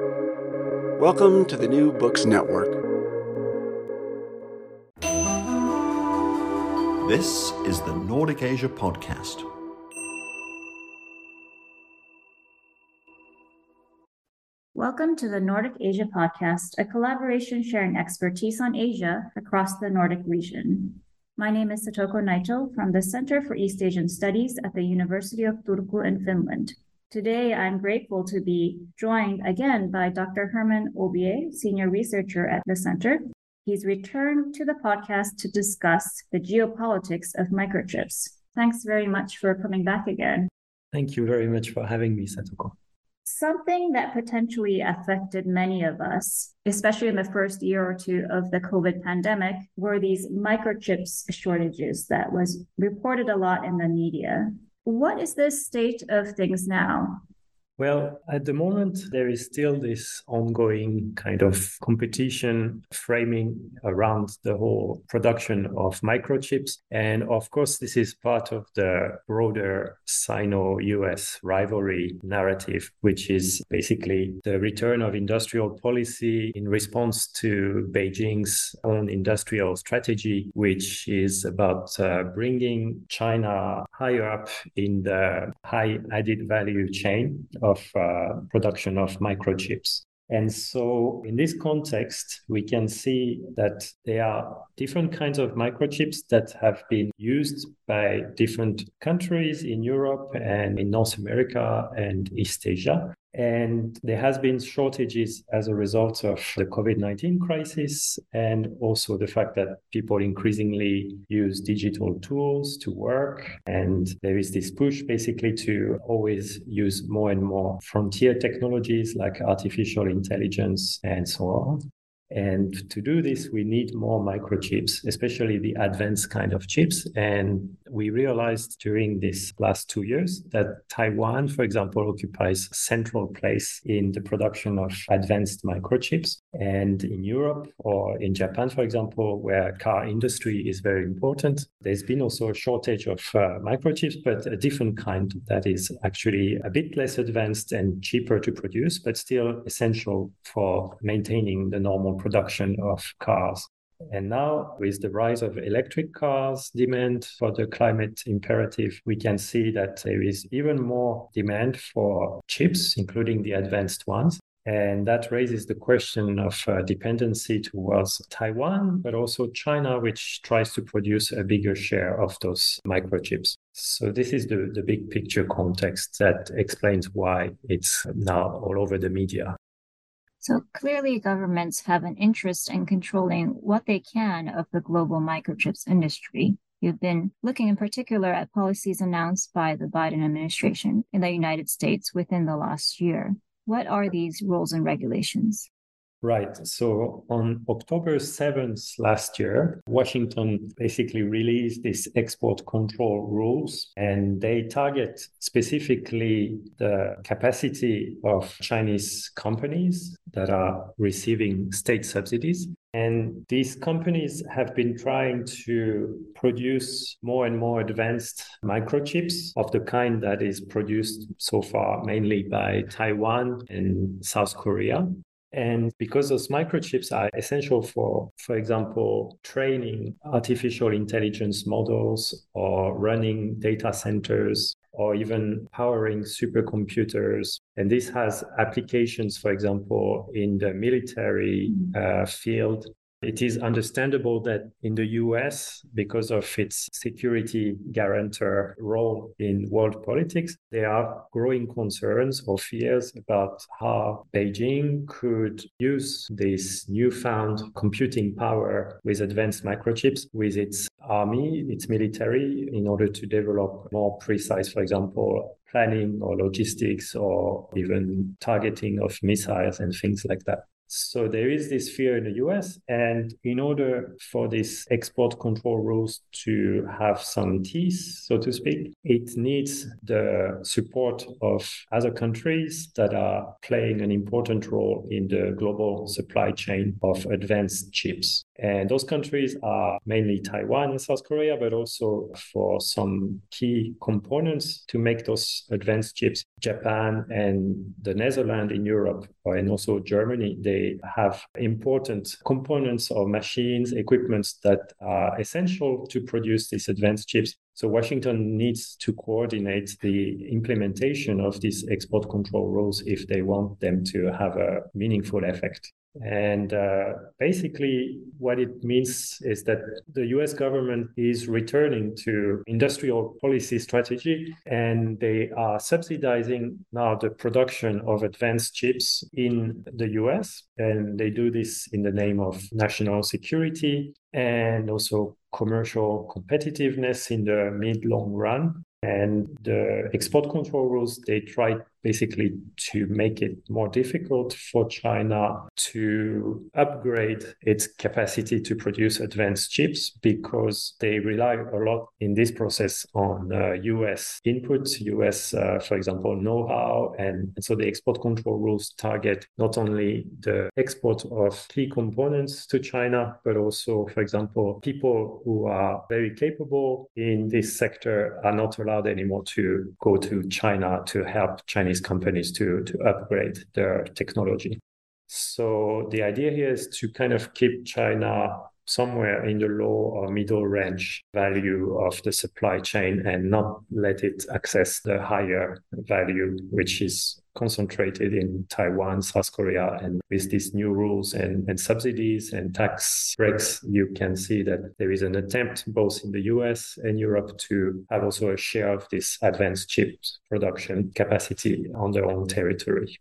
Welcome to the New Books Network. This is the Nordic Asia Podcast. Welcome to the Nordic Asia Podcast, a collaboration sharing expertise on Asia across the Nordic region. My name is Satoko Naito from the Center for East Asian Studies at the University of Turku in Finland. Today, I'm grateful to be joined again by Dr. Hermann Aubié, Senior Researcher at the Center. He's returned to the podcast to discuss the geopolitics of microchips. Thanks very much for coming back again. Thank you very much for having me, Satoko. Something that potentially affected many of us, especially in the first year or two of the COVID pandemic, were these microchips shortages that was reported a lot in the media. What is the state of things now? Well, at the moment, there is still this ongoing kind of competition framing around the whole production of microchips. And of course, this is part of the broader Sino US rivalry narrative, which is basically the return of industrial policy in response to Beijing's own industrial strategy, which is about uh, bringing China higher up in the high added value chain of uh, production of microchips. And so, in this context, we can see that there are different kinds of microchips that have been used by different countries in Europe and in North America and East Asia. And there has been shortages as a result of the COVID-19 crisis and also the fact that people increasingly use digital tools to work. And there is this push basically to always use more and more frontier technologies like artificial intelligence and so on. And to do this, we need more microchips, especially the advanced kind of chips. And we realized during these last two years that Taiwan, for example, occupies a central place in the production of advanced microchips. And in Europe or in Japan, for example, where car industry is very important, there's been also a shortage of uh, microchips, but a different kind that is actually a bit less advanced and cheaper to produce, but still essential for maintaining the normal production of cars. And now, with the rise of electric cars, demand for the climate imperative, we can see that there is even more demand for chips, including the advanced ones. And that raises the question of uh, dependency towards Taiwan, but also China, which tries to produce a bigger share of those microchips. So, this is the, the big picture context that explains why it's now all over the media. So clearly, governments have an interest in controlling what they can of the global microchips industry. You've been looking in particular at policies announced by the Biden administration in the United States within the last year. What are these rules and regulations? Right. So on October 7th last year, Washington basically released these export control rules, and they target specifically the capacity of Chinese companies that are receiving state subsidies. And these companies have been trying to produce more and more advanced microchips of the kind that is produced so far mainly by Taiwan and South Korea. And because those microchips are essential for, for example, training artificial intelligence models or running data centers or even powering supercomputers. And this has applications, for example, in the military mm-hmm. uh, field it is understandable that in the US, because of its security guarantor role in world politics, there are growing concerns or fears about how Beijing could use this newfound computing power with advanced microchips with its army, its military, in order to develop more precise, for example, planning or logistics or even targeting of missiles and things like that. So there is this fear in the US. And in order for these export control rules to have some teeth, so to speak, it needs the support of other countries that are playing an important role in the global supply chain of advanced chips. And those countries are mainly Taiwan and South Korea, but also for some key components to make those advanced chips, Japan and the Netherlands in Europe, uh, and also Germany, they have important components or machines, equipments that are essential to produce these advanced chips. So Washington needs to coordinate the implementation of these export control rules if they want them to have a meaningful effect. And uh, basically, what it means is that the US government is returning to industrial policy strategy and they are subsidizing now the production of advanced chips in the US. And they do this in the name of national security and also commercial competitiveness in the mid long run. And the export control rules, they try basically to make it more difficult for China to upgrade its capacity to produce advanced chips because they rely a lot in this process on uh, US inputs, US, uh, for example, know how. And, and so the export control rules target not only the export of key components to China, but also, for example, people who are very capable in this sector are not allowed anymore to go to China to help Chinese Chinese companies to, to upgrade their technology. So the idea here is to kind of keep China somewhere in the low or middle range value of the supply chain and not let it access the higher value, which is concentrated in Taiwan, South Korea. And with these new rules and, and subsidies and tax breaks, you can see that there is an attempt both in the US and Europe to have also a share of this advanced chip production capacity on their own territory.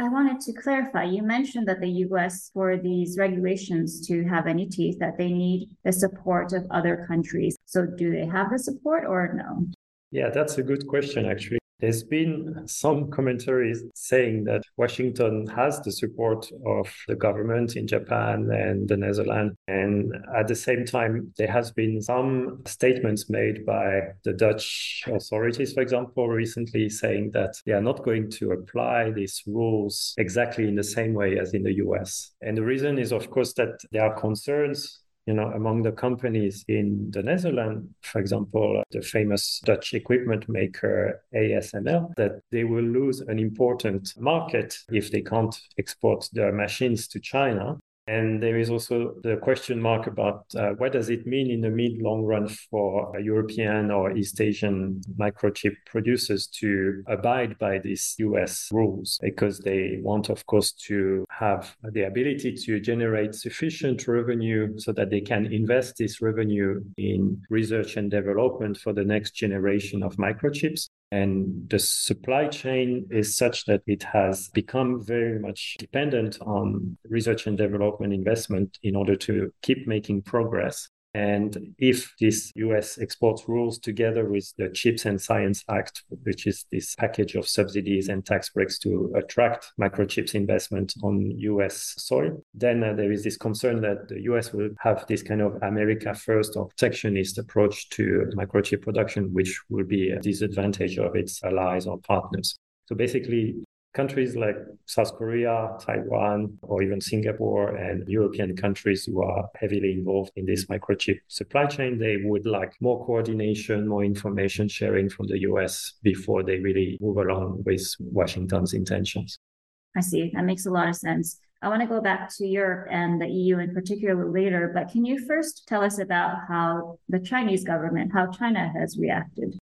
I wanted to clarify. You mentioned that the US, for these regulations to have any teeth, that they need the support of other countries. So, do they have the support or no? Yeah, that's a good question, actually. There's been some commentaries saying that Washington has the support of the government in Japan and the Netherlands. And at the same time, there has been some statements made by the Dutch authorities, for example, recently saying that they are not going to apply these rules exactly in the same way as in the US. And the reason is, of course, that there are concerns you know, among the companies in the Netherlands, for example, the famous Dutch equipment maker ASML, that they will lose an important market if they can't export their machines to China. And there is also the question mark about uh, what does it mean in the mid long run for European or East Asian microchip producers to abide by these US rules because they want, of course, to have the ability to generate sufficient revenue so that they can invest this revenue in research and development for the next generation of microchips. And the supply chain is such that it has become very much dependent on research and development investment in order to keep making progress. And if this US export rules together with the Chips and Science Act, which is this package of subsidies and tax breaks to attract microchips investment on US soil, then uh, there is this concern that the US will have this kind of America first or protectionist approach to microchip production, which will be a disadvantage of its allies or partners. So basically, countries like South Korea, Taiwan, or even Singapore and European countries who are heavily involved in this microchip supply chain, they would like more coordination, more information sharing from the US before they really move along with Washington's intentions. I see. That makes a lot of sense. I want to go back to Europe and the EU in particular later, but can you first tell us about how the Chinese government, how China has reacted?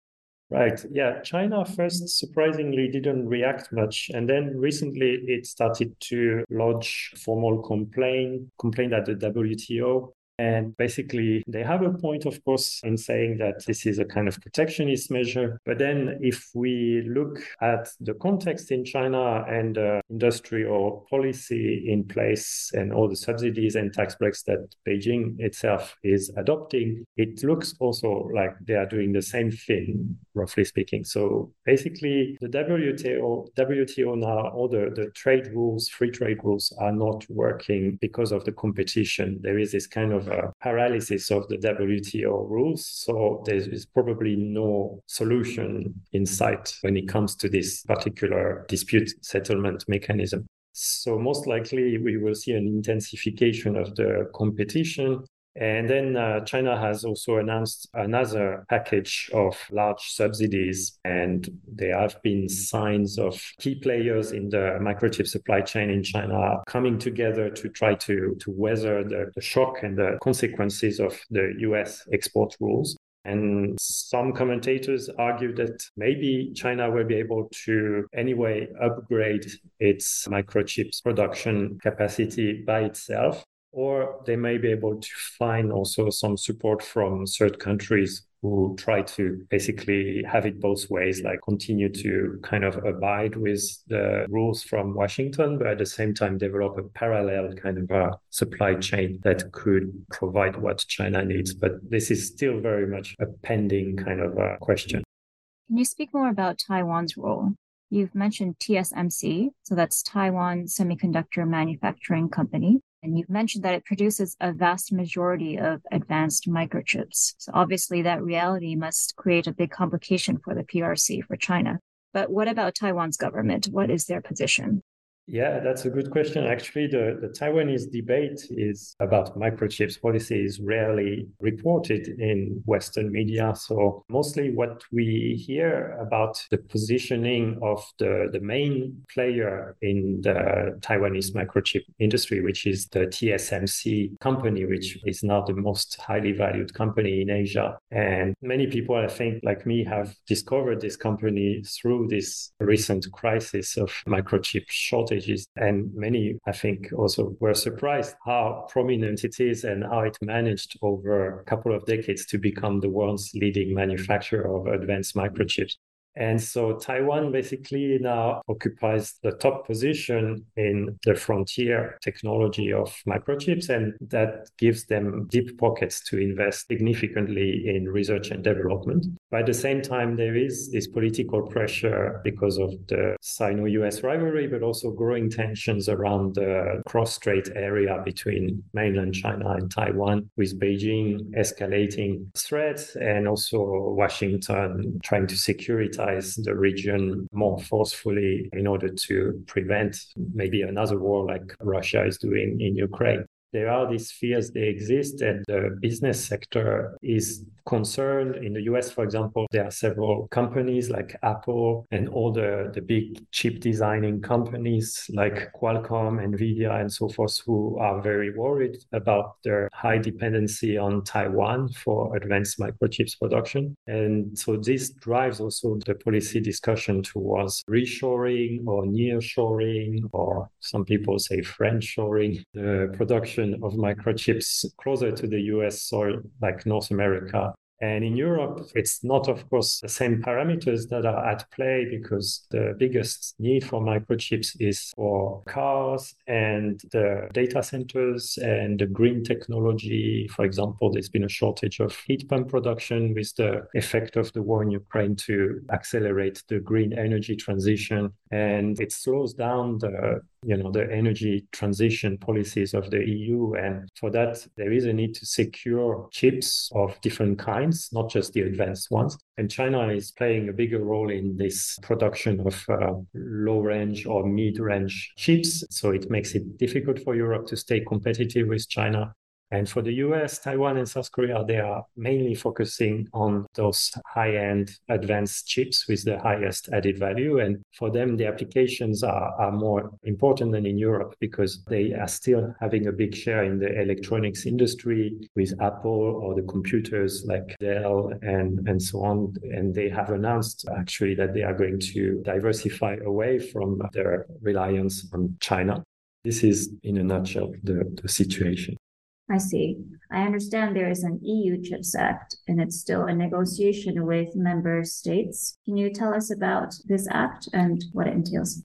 Right. Yeah. China first surprisingly didn't react much. And then recently it started to lodge formal complaint, complaint at the WTO and basically, they have a point, of course, in saying that this is a kind of protectionist measure. But then, if we look at the context in China and uh, industry or policy in place and all the subsidies and tax breaks that Beijing itself is adopting, it looks also like they are doing the same thing, roughly speaking. So basically, the WTO, WTO now, all the, the trade rules, free trade rules are not working because of the competition. There is this kind of a paralysis of the WTO rules. So there is probably no solution in sight when it comes to this particular dispute settlement mechanism. So most likely we will see an intensification of the competition. And then uh, China has also announced another package of large subsidies, and there have been signs of key players in the microchip supply chain in China coming together to try to, to weather the, the shock and the consequences of the US export rules. And some commentators argue that maybe China will be able to anyway upgrade its microchips production capacity by itself, or they may be able to find also some support from third countries who try to basically have it both ways, like continue to kind of abide with the rules from Washington, but at the same time develop a parallel kind of a supply chain that could provide what China needs. But this is still very much a pending kind of a question. Can you speak more about Taiwan's role? You've mentioned TSMC, so that's Taiwan Semiconductor Manufacturing Company. And you've mentioned that it produces a vast majority of advanced microchips. So obviously, that reality must create a big complication for the PRC for China. But what about Taiwan's government? What is their position? Yeah, that's a good question. Actually, the, the Taiwanese debate is about microchips policy is rarely reported in Western media. So mostly what we hear about the positioning of the, the main player in the Taiwanese microchip industry, which is the TSMC company, which is now the most highly valued company in Asia. And many people, I think, like me, have discovered this company through this recent crisis of microchip shortage and many, I think, also were surprised how prominent it is and how it managed over a couple of decades to become the world's leading manufacturer of advanced microchips. And so Taiwan basically now occupies the top position in the frontier technology of microchips, and that gives them deep pockets to invest significantly in research and development. At the same time, there is this political pressure because of the Sino US rivalry, but also growing tensions around the cross strait area between mainland China and Taiwan, with Beijing escalating threats and also Washington trying to securitize the region more forcefully in order to prevent maybe another war like Russia is doing in Ukraine. There are these fears they exist and the business sector is concerned in the us for example there are several companies like apple and all the, the big chip designing companies like qualcomm nvidia and so forth who are very worried about their high dependency on taiwan for advanced microchips production and so this drives also the policy discussion towards reshoring or nearshoring or some people say friendshoring the production production of microchips closer to the US soil, like North America. And in Europe, it's not, of course, the same parameters that are at play because the biggest need for microchips is for cars and the data centers and the green technology. For example, there's been a shortage of heat pump production with the effect of the war in Ukraine to accelerate the green energy transition. And it slows down the you know the energy transition policies of the EU and for that there is a need to secure chips of different kinds not just the advanced ones. And China is playing a bigger role in this production of uh, low range or mid range chips. So it makes it difficult for Europe to stay competitive with China and for the US, Taiwan, and South Korea, they are mainly focusing on those high end advanced chips with the highest added value. And for them, the applications are, are more important than in Europe because they are still having a big share in the electronics industry with Apple or the computers like Dell and, and so on. And they have announced actually that they are going to diversify away from their reliance on China. This is, in a nutshell, the, the situation. I see. I understand there is an EU CHIPS Act and it's still a negotiation with member states. Can you tell us about this act and what it entails?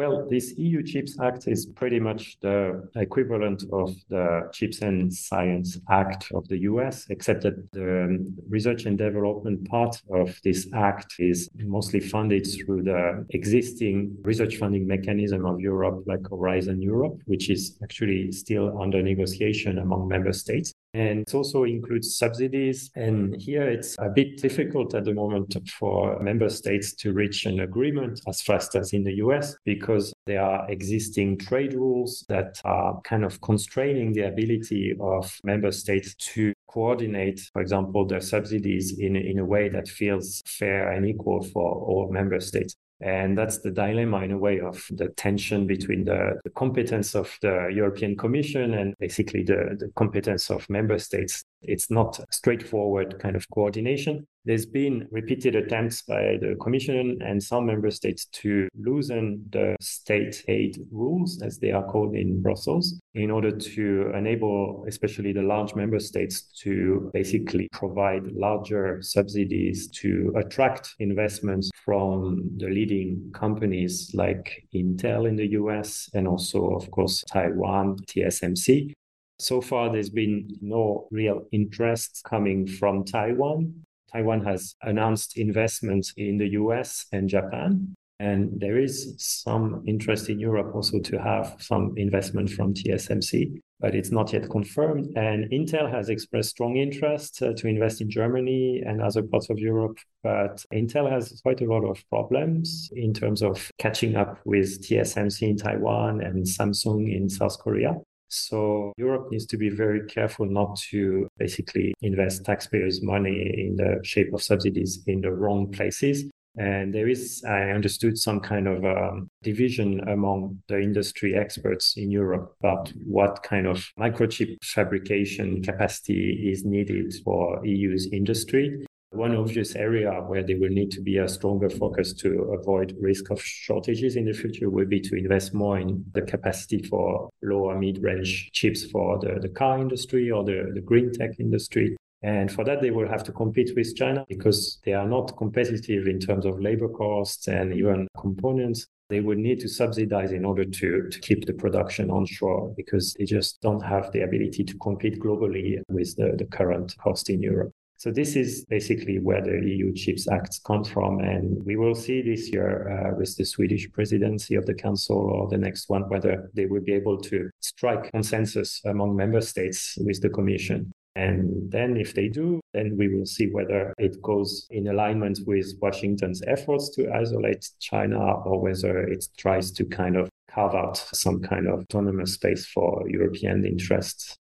Well, this EU Chips Act is pretty much the equivalent of the Chips and Science Act of the US, except that the research and development part of this act is mostly funded through the existing research funding mechanism of Europe, like Horizon Europe, which is actually still under negotiation among member states. And it also includes subsidies. And here it's a bit difficult at the moment for member states to reach an agreement as fast as in the US because there are existing trade rules that are kind of constraining the ability of member states to coordinate, for example, their subsidies in, in a way that feels fair and equal for all member states. And that's the dilemma, in a way, of the tension between the, the competence of the European Commission and basically the, the competence of member states. It's not straightforward kind of coordination. There's been repeated attempts by the Commission and some member states to loosen the state aid rules, as they are called in Brussels, in order to enable, especially the large member states, to basically provide larger subsidies to attract investments from the leading companies like Intel in the US and also, of course, Taiwan, TSMC. So far, there's been no real interest coming from Taiwan. Taiwan has announced investments in the US and Japan. And there is some interest in Europe also to have some investment from TSMC, but it's not yet confirmed. And Intel has expressed strong interest uh, to invest in Germany and other parts of Europe, but Intel has quite a lot of problems in terms of catching up with TSMC in Taiwan and Samsung in South Korea. So Europe needs to be very careful not to basically invest taxpayers' money in the shape of subsidies in the wrong places. And there is, I understood, some kind of um, division among the industry experts in Europe about what kind of microchip fabrication capacity is needed for EU's industry. One obvious area where there will need to be a stronger focus to avoid risk of shortages in the future will be to invest more in the capacity for lower mid-range chips for the, the car industry or the, the green tech industry. And for that, they will have to compete with China because they are not competitive in terms of labor costs and even components. They would need to subsidize in order to, to keep the production onshore because they just don't have the ability to compete globally with the, the current cost in Europe. So this is basically where the EU Chips Act comes from. And we will see this year uh, with the Swedish presidency of the council or the next one, whether they will be able to strike consensus among member states with the commission. And then if they do, then we will see whether it goes in alignment with Washington's efforts to isolate China or whether it tries to kind of carve out some kind of autonomous space for European interests.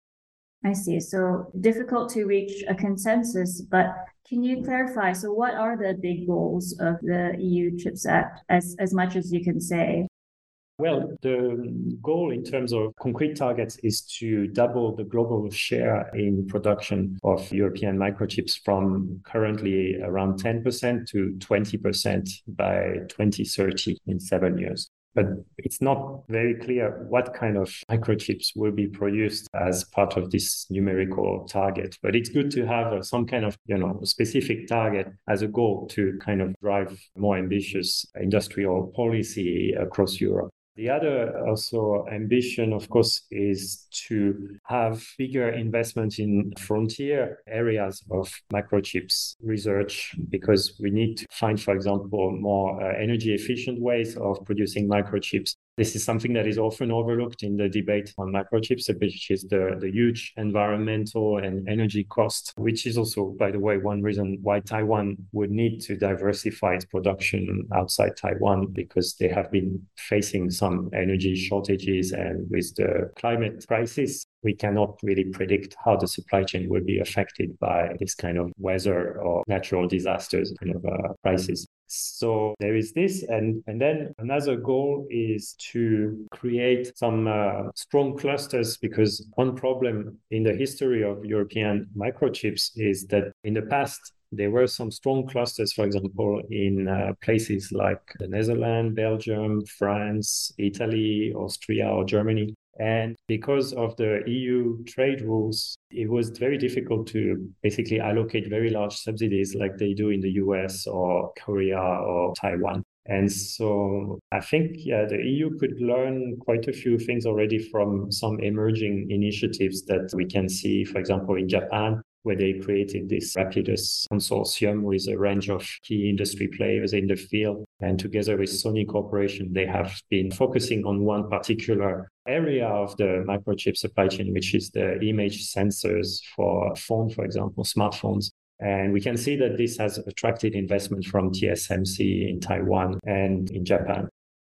I see. So difficult to reach a consensus, but can you clarify? So, what are the big goals of the EU Chips Act, as, as much as you can say? Well, the goal in terms of concrete targets is to double the global share in production of European microchips from currently around 10% to 20% by 2030 in seven years but it's not very clear what kind of microchips will be produced as part of this numerical target. But it's good to have uh, some kind of, you know, specific target as a goal to kind of drive more ambitious industrial policy across Europe. The other also ambition, of course, is to have bigger investment in frontier areas of microchips research because we need to find, for example, more uh, energy efficient ways of producing microchips this is something that is often overlooked in the debate on microchips, which is the, the huge environmental and energy cost, which is also, by the way, one reason why Taiwan would need to diversify its production outside Taiwan, because they have been facing some energy shortages. And with the climate crisis, we cannot really predict how the supply chain will be affected by this kind of weather or natural disasters kind of uh, crisis. So there is this, and and then another goal is to create some uh, strong clusters because one problem in the history of European microchips is that in the past there were some strong clusters, for example, in uh, places like the Netherlands, Belgium, France, Italy, Austria, or Germany. And because of the EU trade rules, it was very difficult to basically allocate very large subsidies like they do in the US or Korea or Taiwan. And so I think, yeah, the EU could learn quite a few things already from some emerging initiatives that we can see, for example, in Japan, where they created this Rapidus consortium with a range of key industry players in the field. And together with Sony Corporation, they have been focusing on one particular area of the microchip supply chain, which is the image sensors for phone, for example, smartphones. And we can see that this has attracted investment from TSMC in Taiwan and in Japan.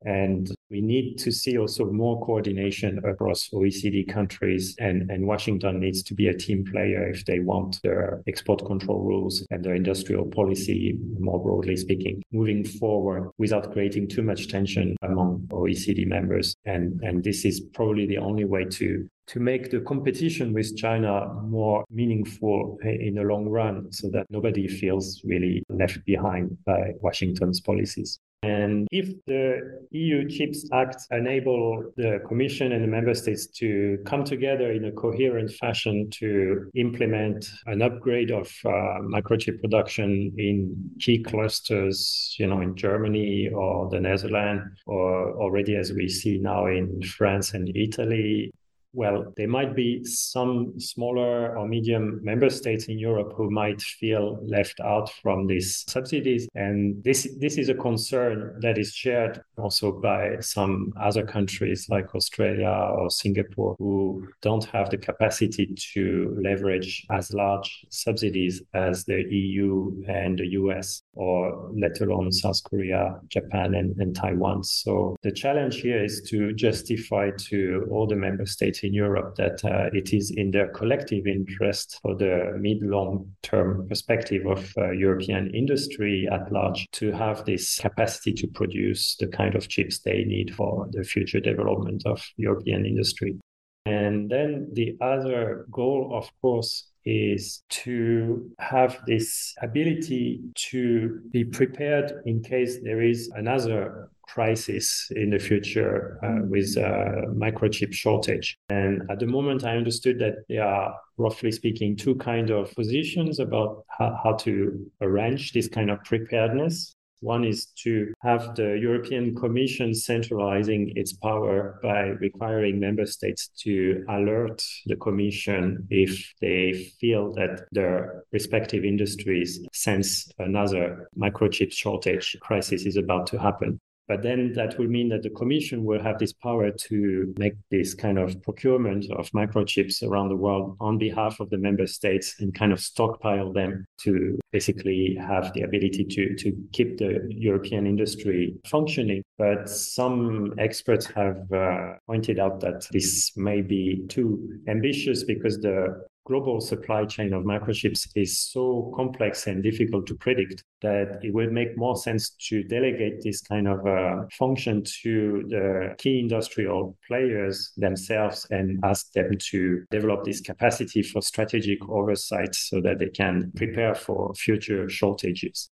And we need to see also more coordination across OECD countries, and, and Washington needs to be a team player if they want their export control rules and their industrial policy, more broadly speaking, moving forward without creating too much tension among OECD members. And, and this is probably the only way to to make the competition with China more meaningful in the long run so that nobody feels really left behind by Washington's policies. And if the EU Chips Act enable the Commission and the member states to come together in a coherent fashion to implement an upgrade of uh, microchip production in key clusters, you know, in Germany or the Netherlands, or already as we see now in France and Italy, well, there might be some smaller or medium member states in Europe who might feel left out from these subsidies. And this, this is a concern that is shared also by some other countries like Australia or Singapore who don't have the capacity to leverage as large subsidies as the EU and the US, or let alone South Korea, Japan, and, and Taiwan. So the challenge here is to justify to all the member states in Europe that uh, it is in their collective interest for the mid long term perspective of uh, European industry at large to have this capacity to produce the kind of chips they need for the future development of European industry. And then the other goal, of course, is to have this ability to be prepared in case there is another crisis in the future uh, with uh, microchip shortage. And at the moment, I understood that there are, roughly speaking, two kind of positions about how, how to arrange this kind of preparedness. One is to have the European Commission centralizing its power by requiring member states to alert the Commission if they feel that their respective industries sense another microchip shortage crisis is about to happen. But then that will mean that the Commission will have this power to make this kind of procurement of microchips around the world on behalf of the member states and kind of stockpile them to basically have the ability to, to keep the European industry functioning. But some experts have uh, pointed out that this may be too ambitious because the global supply chain of microchips is so complex and difficult to predict that it would make more sense to delegate this kind of uh, function to the key industrial players themselves and ask them to develop this capacity for strategic oversight so that they can prepare for future shortages.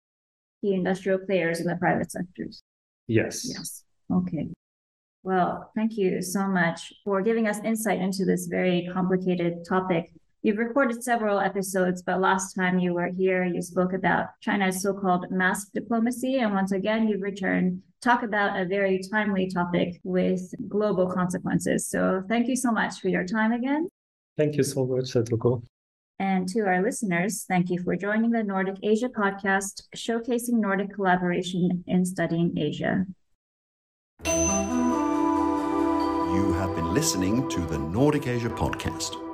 The industrial players in the private sectors. Yes. Yes. Okay. Well, thank you so much for giving us insight into this very complicated topic. You've recorded several episodes, but last time you were here, you spoke about China's so called mask diplomacy. And once again, you've returned talk about a very timely topic with global consequences. So thank you so much for your time again. Thank you so much, Satoko. And to our listeners, thank you for joining the Nordic Asia podcast, showcasing Nordic collaboration in studying Asia. You have been listening to the Nordic Asia podcast.